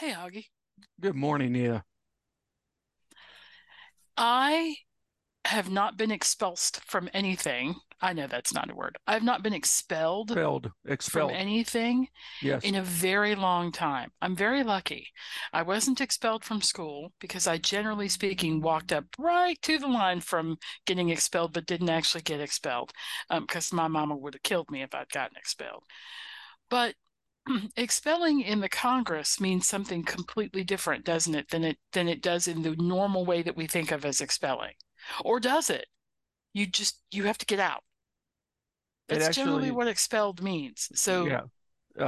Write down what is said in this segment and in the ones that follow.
Hey, Augie. Good morning, Nia. I have not been expelled from anything. I know that's not a word. I've not been expelled Expelled, expelled. from anything Yes. in a very long time. I'm very lucky. I wasn't expelled from school because I, generally speaking, walked up right to the line from getting expelled, but didn't actually get expelled um, because my mama would have killed me if I'd gotten expelled. But expelling in the Congress means something completely different, doesn't it, than it than it does in the normal way that we think of as expelling. Or does it? You just you have to get out. That's generally what expelled means. So yeah.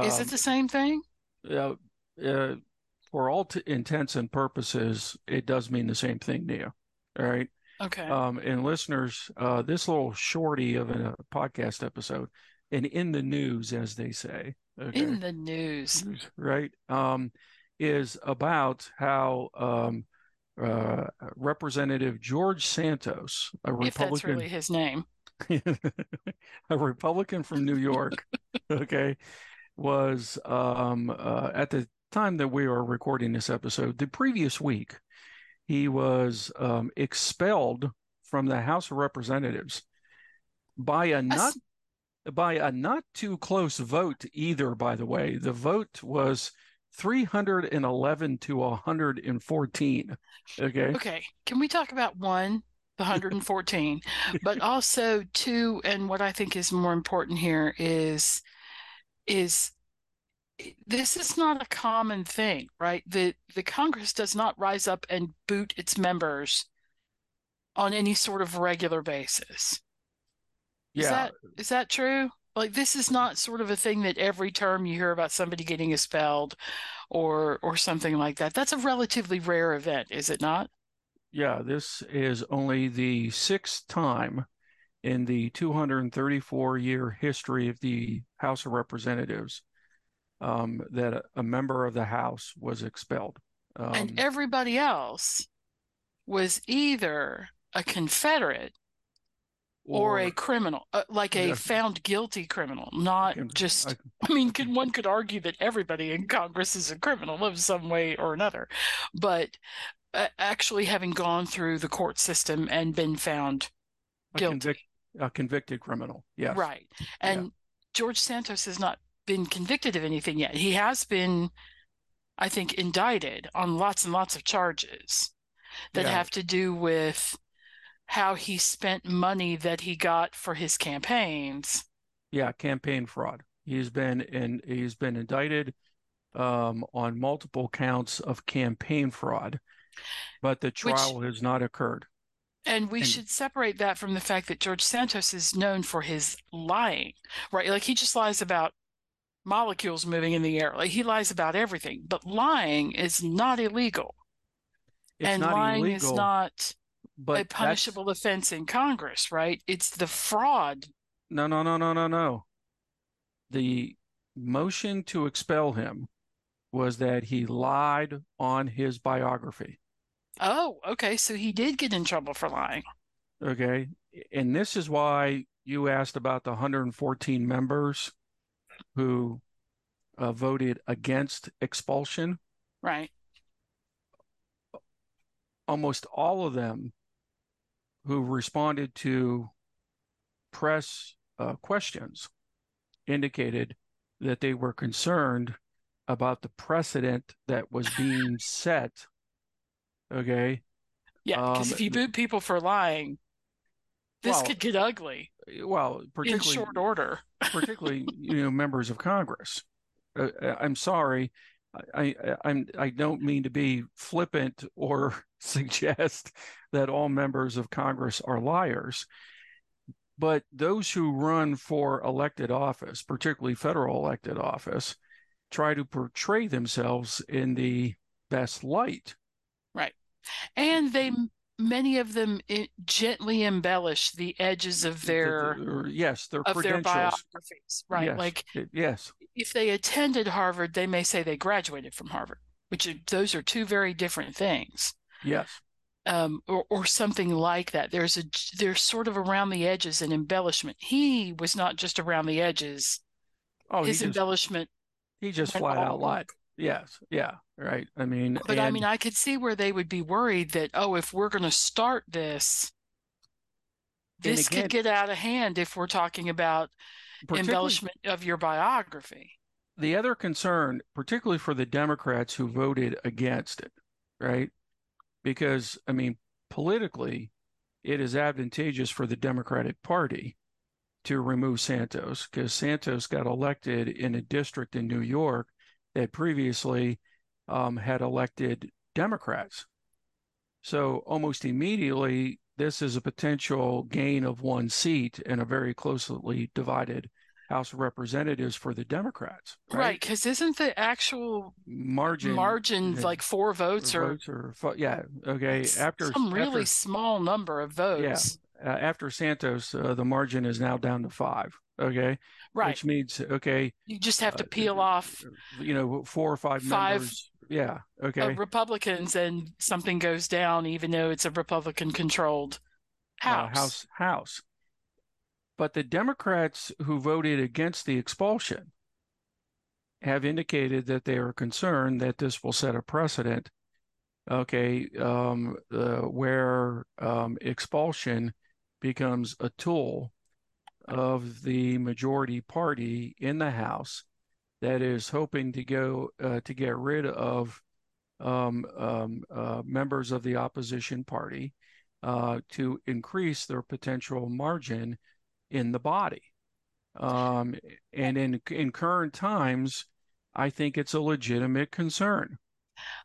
is it Um, the same thing? uh, uh, for all t intents and purposes, it does mean the same thing, Nia. All right. Okay. Um, and listeners, uh, this little shorty of a podcast episode, and in the news, as they say, okay, In the news. right, um, is about how um, uh, Representative George Santos, a If that's really Republican, his name. a Republican from New York, okay, was um, uh, at the time that we are recording this episode, the previous week, he was um, expelled from the House of Representatives by a not Us- by a not too close vote either, by the way. The vote was 311 to 114. Okay. Okay. Can we talk about one, the 114, but also two, and what I think is more important here is is this is not a common thing, right? The the Congress does not rise up and boot its members on any sort of regular basis. Is Yeah. that is that true? Like this is not sort of a thing that every term you hear about somebody getting expelled or or something like that. That's a relatively rare event, is it not? Yeah. This is only the sixth time in the 234 year history of the House of Representatives um, that a, a member of the House was expelled. And Um, everybody else was either a Confederate or a criminal, uh, like a yeah, found guilty criminal, I not can, just, I, I mean, can, one could argue that everybody in Congress is a criminal of some way or another, but uh, actually having gone through the court system and been found a guilty. convict, a convicted criminal. Yes. Right. Yeah. And George Santos has not been convicted of anything yet. He has been, I think, indicted on lots and lots of charges that Yeah. have to do with how he spent money that he got for his campaigns. Yeah. Campaign fraud. He's been in, he's been indicted um, on multiple counts of campaign fraud, but the Which, trial has not occurred. and we And should separate that from the fact that George Santos is known for his lying, right? Like he just lies about molecules moving in the air. Like he lies about everything, but lying is not illegal. it's And not lying is illegal, not a but that's punishable offense in Congress, right? It's the fraud. no, no, no, no, no, no. The motion to expel him was that he lied on his biography. Oh, okay. So he did get in trouble for lying. Okay. And this is why you asked about the 114 members who uh, voted against expulsion. Right. Almost all of them who responded to press uh, questions indicated that they were concerned about the precedent that was being set. Okay. Yeah, because Um, if you boot people for lying, this well, could get ugly well, in particularly short order. particularly you know members of Congress. Uh, uh, I'm sorry, I, I I'm I don't mean to be flippant or suggest that all members of Congress are liars, but those who run for elected office, particularly federal elected office, try to portray themselves in the best light. Right. And they, many of them gently embellish the edges of The- their the- yes, their of their biographies, right? Yes, Like yes, if they attended Harvard, they may say they graduated from Harvard, which are, those are two very different things. yes. Um, or, or something like that. There's a there's sort of around the edges an embellishment. He was not just around the edges. Oh, he His just embellishment he just flat out lied. Yes, yeah. right? I mean, but and, I mean, I could see where they would be worried that, oh, if we're going to start this, this again, could get out of hand if we're talking about embellishment of your biography. The other concern, particularly for the Democrats who voted against it, right? Because, I mean, politically, it is advantageous for the Democratic Party to remove Santos because Santos got elected in a district in New York that previously um, had elected Democrats. So almost immediately, this is a potential gain of one seat in a very closely divided House of Representatives for the Democrats. Right, because right, isn't the actual margin margin like four votes or, votes or yeah okay after some really after, small number of votes. Yeah, uh, after Santos, uh, the margin is now down to five. Okay, right, which means okay, you just have to uh, peel uh, off, you know, four or five, five members. Yeah, okay, Republicans, and something goes down, even though it's a Republican-controlled uh, house. house, house. But the Democrats who voted against the expulsion have indicated that they are concerned that this will set a precedent, okay, um, uh, where um, expulsion becomes a tool of the majority party in the House that is hoping to go uh, to get rid of um, um uh, members of the opposition party uh, to increase their potential margin in the body. Um, and in in current times, I think it's a legitimate concern.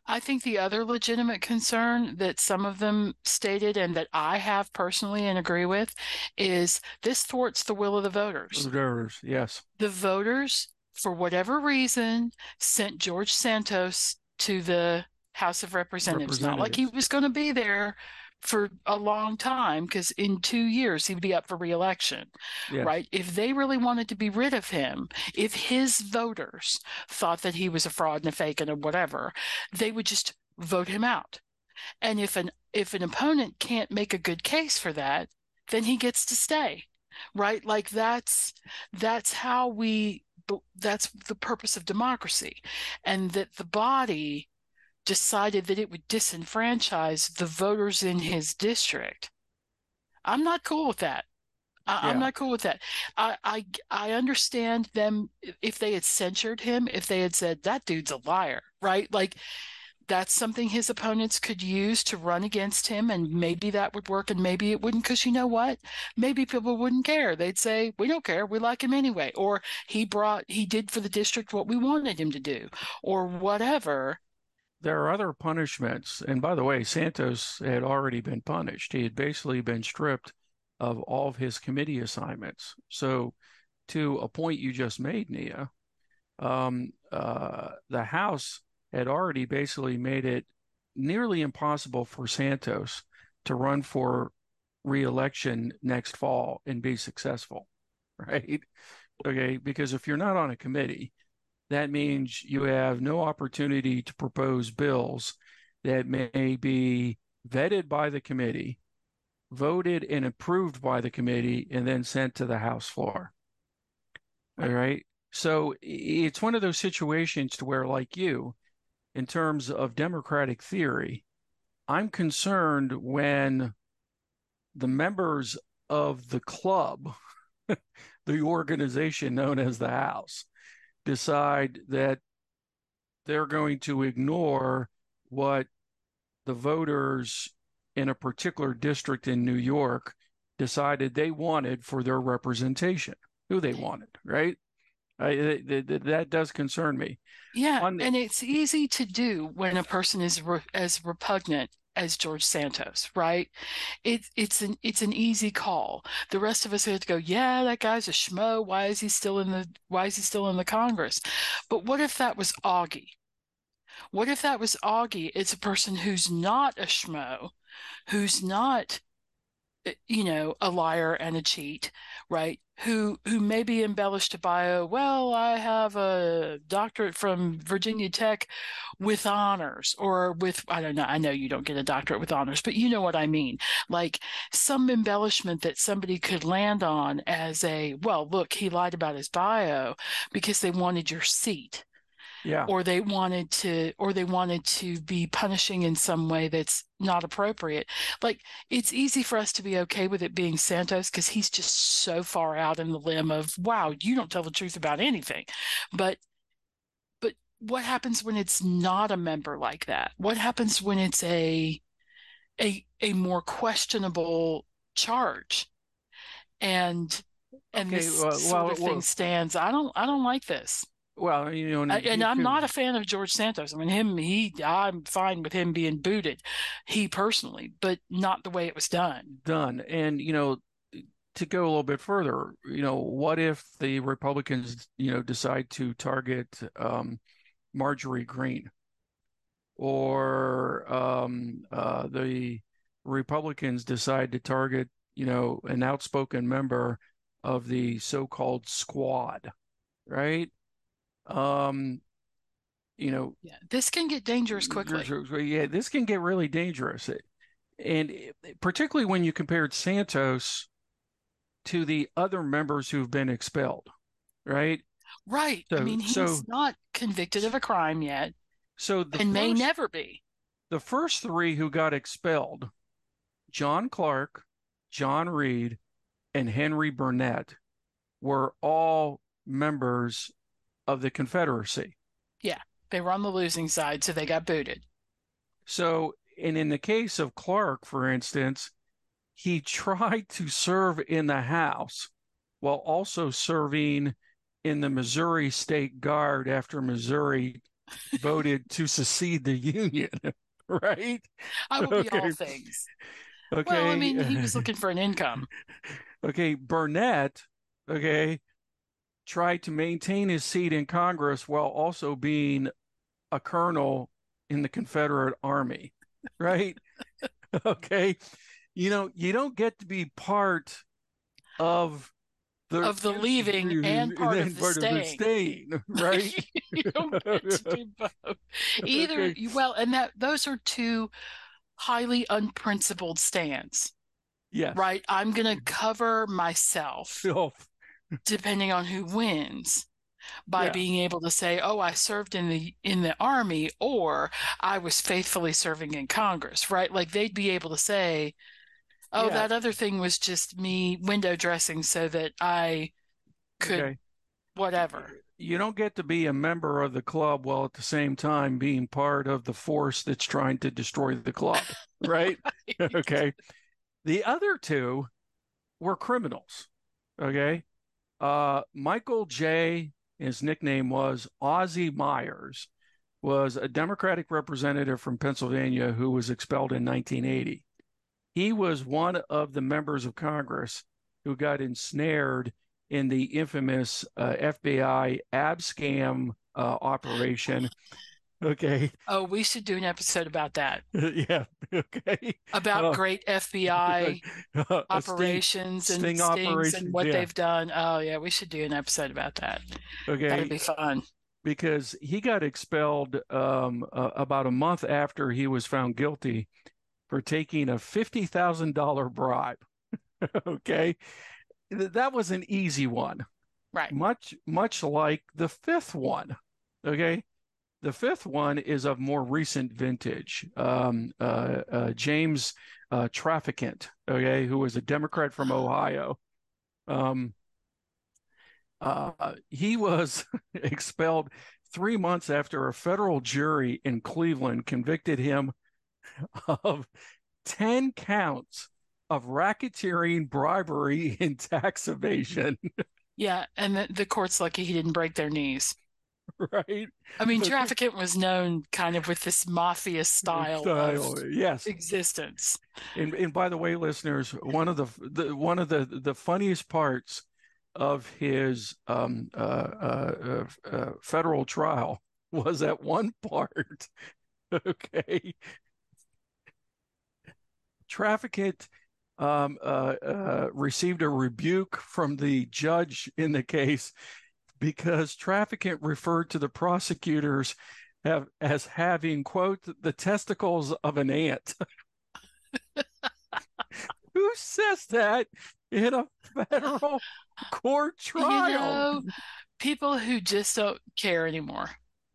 I think the other legitimate concern that some of them stated and that I have personally and agree with is this thwarts the will of the voters. The voters, yes. The voters, for whatever reason, sent George Santos to the House of Representatives. Not like he was going to be there for a long time because in two years he'd be up for reelection, yes. right? If they really wanted to be rid of him, if his voters thought that he was a fraud and a fake and a whatever, they would just vote him out. And if an if an opponent can't make a good case for that, then he gets to stay, right? Like that's that's how we that's the purpose of democracy, and that the body decided that it would disenfranchise the voters in his district. I'm not cool with that. I, am not cool with that. I, I I understand them if they had censured him, if they had said that dude's a liar, right? Like that's something his opponents could use to run against him, and maybe that would work, and maybe it wouldn't. Because you know what? Maybe people wouldn't care. They'd say we don't care, we like him anyway, or he brought he did for the district what we wanted him to do, or whatever there are other punishments. And by the way, Santos had already been punished. He had basically been stripped of all of his committee assignments. So, to a point you just made, Nia, um, uh, the House had already basically made it nearly impossible for Santos to run for reelection next fall and be successful, right? Okay, because if you're not on a committee, that means you have no opportunity to propose bills that may be vetted by the committee, voted and approved by the committee, and then sent to the House floor. All right. So it's one of those situations to where, like you, in terms of democratic theory, I'm concerned when the members of the club, the organization known as the House, decide that they're going to ignore what the voters in a particular district in New York decided they wanted for their representation, who they wanted, right? I, that, that does concern me. Yeah, the, and it's easy to do when a person is re, as repugnant as George Santos, right? It's it's an it's an easy call. The rest of us have to go, yeah, that guy's a schmo. Why is he still in the why is he still in the Congress? But what if that was Augie? What if that was Augie? It's a person who's not a schmo, who's not Eh, you know a liar and a cheat right who who maybe embellished a bio well i have a doctorate from virginia tech with honors or with i don't know i know you don't get a doctorate with honors but you know what i mean. Like some embellishment that somebody could land on as a well look he lied about his bio because they wanted your seat Yeah. or they wanted to or they wanted to be punishing in some way that's not appropriate. Like it's easy for us to be okay with it being santos because he's just so far out in the limb of wow you don't tell the truth about anything. But but what happens when it's not a member like that? What happens when it's a a a more questionable charge? And and Okay, this well- sort well, of well- thing stands. I don't i don't like this Well, you know, and, you and I'm could- not a fan of George Santos. I mean, him, he, I'm fine with him being booted, he personally, but not the way it was done. done. And, you know, to go a little bit further, you know, what if the Republicans, you know, decide to target um, Marjorie Greene or um, uh, the Republicans decide to target, you know, an outspoken member of the so-called squad, right? Um, you know, Yeah, this can get dangerous quickly. yeah, this can get really dangerous. And particularly when you compared Santos to the other members who've been expelled, right? Right. I mean, he's so- not convicted of a crime yet So the and may never be. the first three who got expelled, John Clark, John Reid, and Henry Burnett, were all members of the Confederacy. Yeah, they were on the losing side, so they got booted. So, and in the case of Clark, for instance, he tried to serve in the House while also serving in the Missouri State Guard after Missouri voted to secede the Union, right? I will be all things. Okay. Well, I mean, he was looking for an income. Okay, Burnett, okay, tried to maintain his seat in Congress while also being a colonel in the Confederate Army, right? okay. You know, you don't get to be part of the Of the leaving and part of the staying. staying, right? you don't get to do both. Either, Okay. well, and that those are two highly unprincipled stands, yes. right? I'm going to mm-hmm. cover myself. Self. Oh, depending on who wins by Yeah. being able to say oh i served in the in the army or i was faithfully serving in congress right like they'd be able to say oh Yeah. that other thing was just me window dressing so that i could Okay. whatever you don't get to be a member of the club while at the same time being part of the force that's trying to destroy the club, right? okay. The other two were criminals. Okay. Uh, Michael J. His nickname was Ozzie Myers, was a Democratic representative from Pennsylvania who was expelled in 1980. He was one of the members of Congress who got ensnared in the infamous uh, FBI Abscam uh, operation. Okay. oh we should do an episode about that yeah. Okay. about Oh. great fbi A sting- operations and sting stings operation, and what yeah. they've done oh yeah we should do an episode about that Okay. that'd be fun because he got expelled um, uh, about a month after he was found guilty for taking a $50,000 bribe. okay. Th- That was an easy one, right much, much like the fifth one. Okay. The fifth one is of more recent vintage. Um, uh, uh, James uh, Traficant, okay, who was a Democrat from Ohio. Um, uh, he was expelled three months after a federal jury in Cleveland convicted him of 10 counts of racketeering, bribery, and tax evasion, yeah and the, the court's lucky he didn't break their knees right? I mean. Traficant was known kind of with this mafia style, Style, of yes. existence. And, and by the way, listeners, one of the, the one of the the funniest parts of his um, uh, uh, uh, uh, federal trial was at one part. Okay, Traficant um, uh, uh, received a rebuke from the judge in the case because Traficant referred to the prosecutors have, as having quote the testicles of an ant. Who says that in a oh, federal court trial? You know, people who just don't care anymore.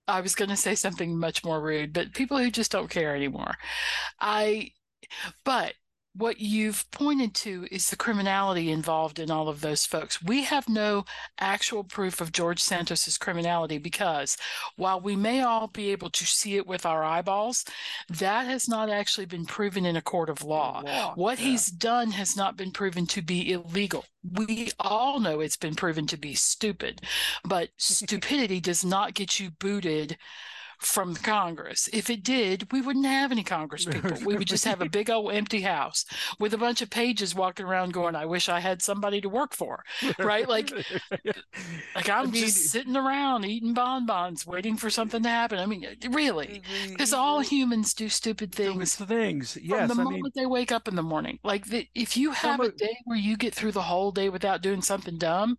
I was going to say something much more rude, but people who just don't care anymore. I, but what you've pointed to is the criminality involved in all of those folks. We have no actual proof of George Santos's criminality because while we may all be able to see it with our eyeballs, that has not actually been proven in a court of law. law. What yeah. he's done has not been proven to be illegal. We all know it's been proven to be stupid, but stupidity does not get you booted from Congress. If it did, we wouldn't have any Congress people. We would just have a big old empty house with a bunch of pages walking around going, I wish I had somebody to work for. Right? Like like I'm I mean, just sitting around eating bonbons waiting for something to happen. I mean, really. Because all humans do stupid things. Things. Yes. From the I moment mean, they wake up in the morning. Like the, if you have a day where you get through the whole day without doing something dumb,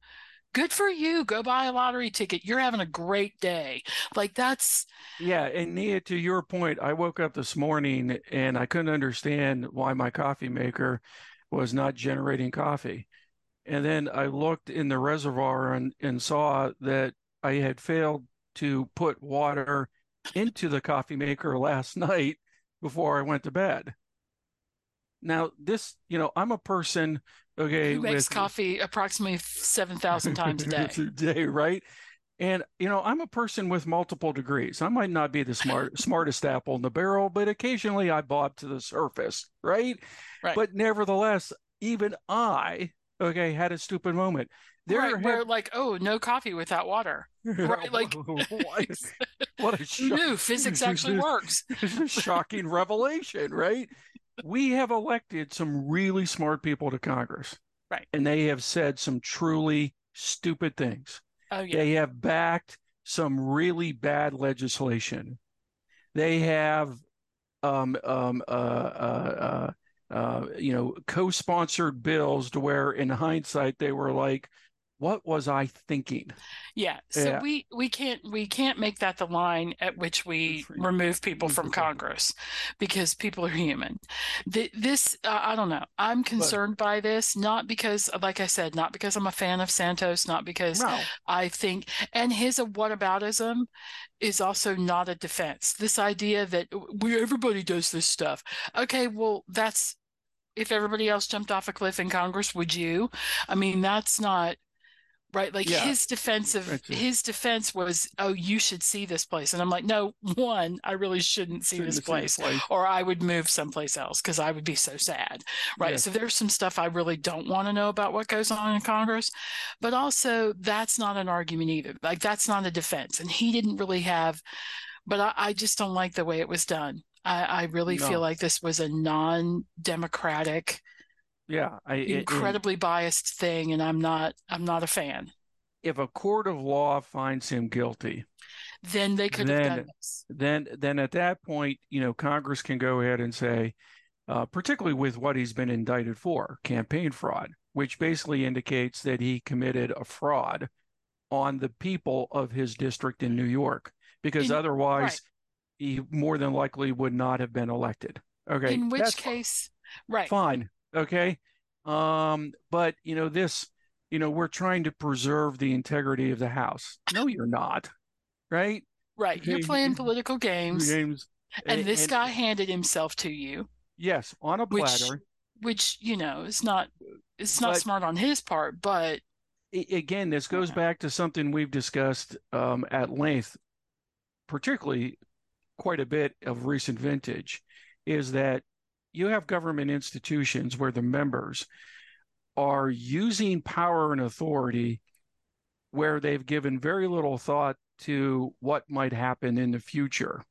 good for you. Go buy a lottery ticket. You're having a great day. Like that's yeah. And Nia, to your point, I woke up this morning and I couldn't understand why my coffee maker was not generating coffee. And then I looked in the reservoir and, and saw that I had failed to put water into the coffee maker last night before I went to bed. Now, this, you know, I'm a person Okay, who makes with, coffee approximately seven thousand times a day. a day, right? And you know, I'm a person with multiple degrees. I might not be the smart smartest apple in the barrel, but occasionally I bob to the surface, right? Right. But nevertheless, even I, okay, had a stupid moment. There right, where like, oh, no coffee without water. Right, like what a shock. new physics actually works. shocking revelation, right? We have elected some really smart people to Congress. Right. And they have said some truly stupid things. Oh, yeah. They have backed some really bad legislation. They have, um, um, uh, uh, uh, uh you know, co-sponsored bills to where, in hindsight, they were like, what was I thinking? Yeah. So yeah. we we can't we can't make that the line at which we remove people from Congress because people are human. The, this uh, I don't know. I'm concerned but, by this not because like I said, not because I'm a fan of Santos, not because no. I think and his a whataboutism is also not a defense. This idea that we everybody does this stuff. Okay, well that's if everybody else jumped off a cliff in Congress, would you? I mean, that's not right? Like yeah. his defense of his defense was oh you should see this place. And i'm like no one i really shouldn't see, shouldn't this, place, place, or i would move someplace else because i would be so sad. Right? So there's some stuff i really don't want to know about what goes on in congress but also that's not an argument either. Like that's not a defense. And he didn't really have but i, I just don't like the way it was done. I, I really no. feel like this was a non-democratic yeah I, incredibly it, biased thing and i'm not i'm not a fan. If a court of law finds him guilty then they could then, have done this. then then at that point you know congress can go ahead and say uh, particularly with what he's been indicted for campaign fraud which basically indicates that he committed a fraud on the people of his district in new york because in, otherwise right. he more than likely would not have been elected. Okay in which case right. Fine Okay. Um, but you know, this, you know, we're trying to preserve the integrity of the house. No, you're not. Right? Right. You're playing political games. Games. And, and this and, guy handed himself to you. Yes, on a platter. Which, which you know, is not it's not but, smart on his part, but again, this goes yeah. back to something we've discussed um, at length, particularly quite a bit of recent vintage, is that you have government institutions where the members are using power and authority where they've given very little thought to what might happen in the future.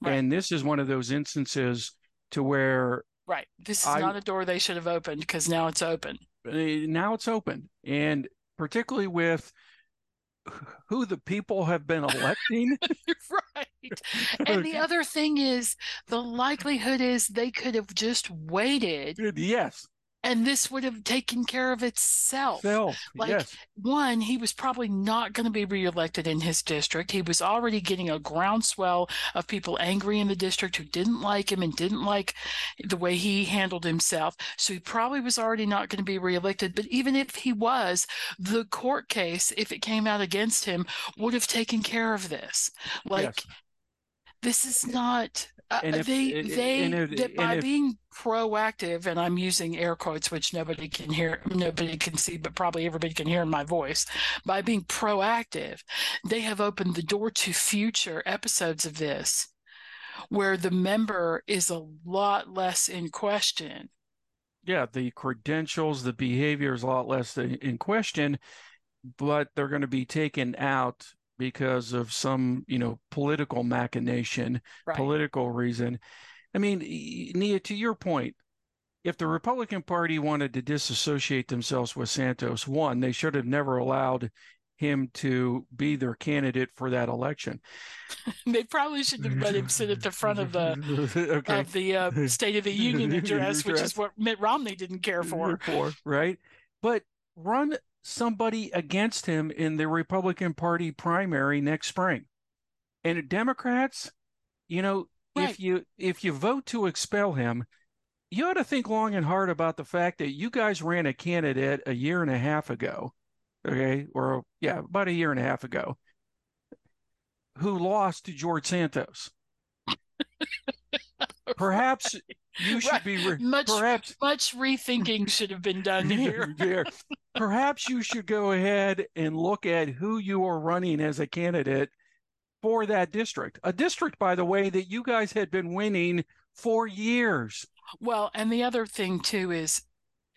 Right. And this is one of those instances to where Right. This is I, not a door they should have opened because now it's open. Eh, now it's open. And particularly with who the people have been electing. right. And the other thing is, the likelihood is they could have just waited. Yes. and this would have taken care of itself. Self, like yes. one, he was probably not going to be reelected in his district. He was already getting a groundswell of people angry in the district who didn't like him and didn't like the way he handled himself. So he probably was already not going to be reelected. But even if he was, the court case, if it came out against him, would have taken care of this. Like yes. This is not uh, if- they and- they if- that by if- being proactive and i'm using air quotes which nobody can hear nobody can see but probably everybody can hear in my voice by being proactive they have opened the door to future episodes of this where the member is a lot less in question. Yeah, the credentials, the behavior is a lot less in question, but they're going to be taken out because of some, you know, political machination, right political reason. I mean, Nia, to your point, if the Republican Party wanted to disassociate themselves with Santos, one, they should have never allowed him to be their candidate for that election. they probably should have let him sit at the front of the okay. of the uh, state of the union address which is what mitt romney didn't care for for, right? But run somebody against him in the Republican Party primary next spring. And Democrats, you know, Right. if you if you vote to expel him, you ought to think long and hard about the fact that you guys ran a candidate a year and a half ago, okay, or yeah, about a year and a half ago, who lost to George Santos. Perhaps you should Right. be re- Much- perhaps much rethinking should have been done here. Perhaps you should go ahead and look at who you are running as a candidate for that district. A district, by the way, that you guys had been winning for years. Well, and the other thing too is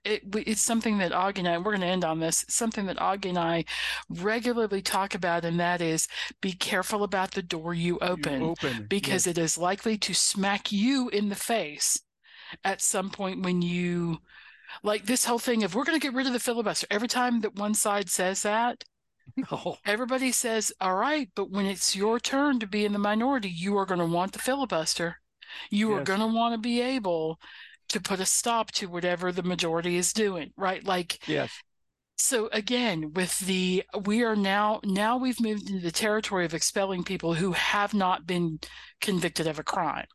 it, it's something that Augie and I, we're going to end on this, something that Augie and I regularly talk about, and that is be careful about the door you You open open because it is likely to smack you in the face at some point when you, like this whole thing of we're going to get rid of the filibuster. Every time that one side says that, No. everybody says, all right, but when it's your turn to be in the minority, you are going to want the filibuster. You are going to want to be able to put a stop to whatever the majority is doing, right? Like, Yes. so again, with the, we are now, now we've moved into the territory of expelling people who have not been convicted of a crime.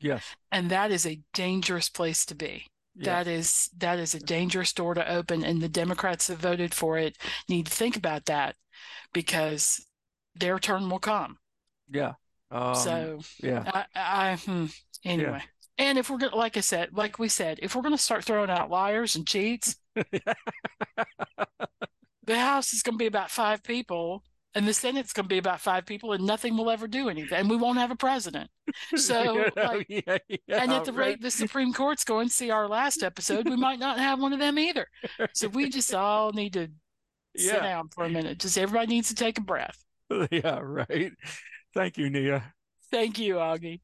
Yes. And that is a dangerous place to be. That is that is a dangerous door to open, and the Democrats that voted for it need to think about that because their turn will come. yeah. Um, so yeah. I, I hmm, anyway. And if we're gonna, like I said, like we said, if we're going to start throwing out liars and cheats, the House is going to be about five people, and the Senate's going to be about five people, and nothing will ever do anything, and we won't have a president. So, like, yeah, yeah, and at the right. rate the Supreme Court's going, see our last episode, we might not have one of them either. So we just all need to sit Yeah. down for a minute. Just everybody needs to take a breath. yeah, right. Thank you, Nia. Thank you, Augie.